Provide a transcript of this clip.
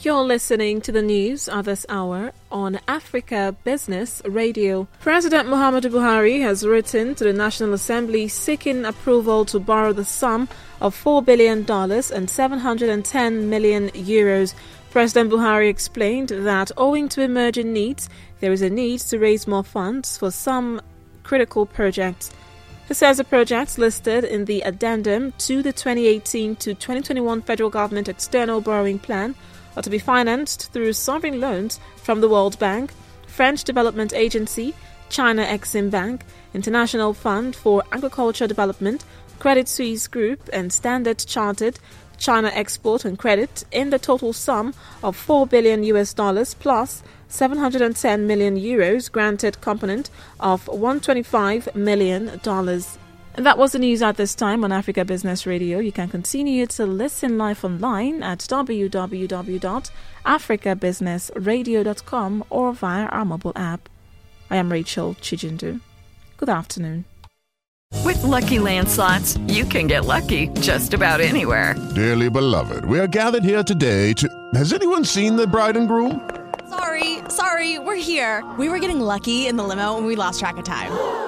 You're listening to the news of this hour on Africa Business Radio. President Muhammadu Buhari has written to the National Assembly seeking approval to borrow the sum of $4 billion and 710 million euros. President Buhari explained that owing to emerging needs, there is a need to raise more funds for some critical projects. He says the projects listed in the addendum to the 2018 to 2021 federal government external borrowing plan are to be financed through sovereign loans from the World Bank, French Development Agency, China Exim Bank, International Fund for Agriculture Development, Credit Suisse Group, and Standard Chartered China Export and Credit in the total sum of 4 billion US dollars plus 710 million euros granted component of 125 million dollars. And that was the news at this time on Africa Business Radio. You can continue to listen live online at www.africabusinessradio.com or via our mobile app. I am Rachel Chijindu. Good afternoon. With Lucky Land slots, you can get lucky just about anywhere. Dearly beloved, we are gathered here today to. Has anyone seen the bride and groom? Sorry, sorry, we're here. We were getting lucky in the limo and we lost track of time.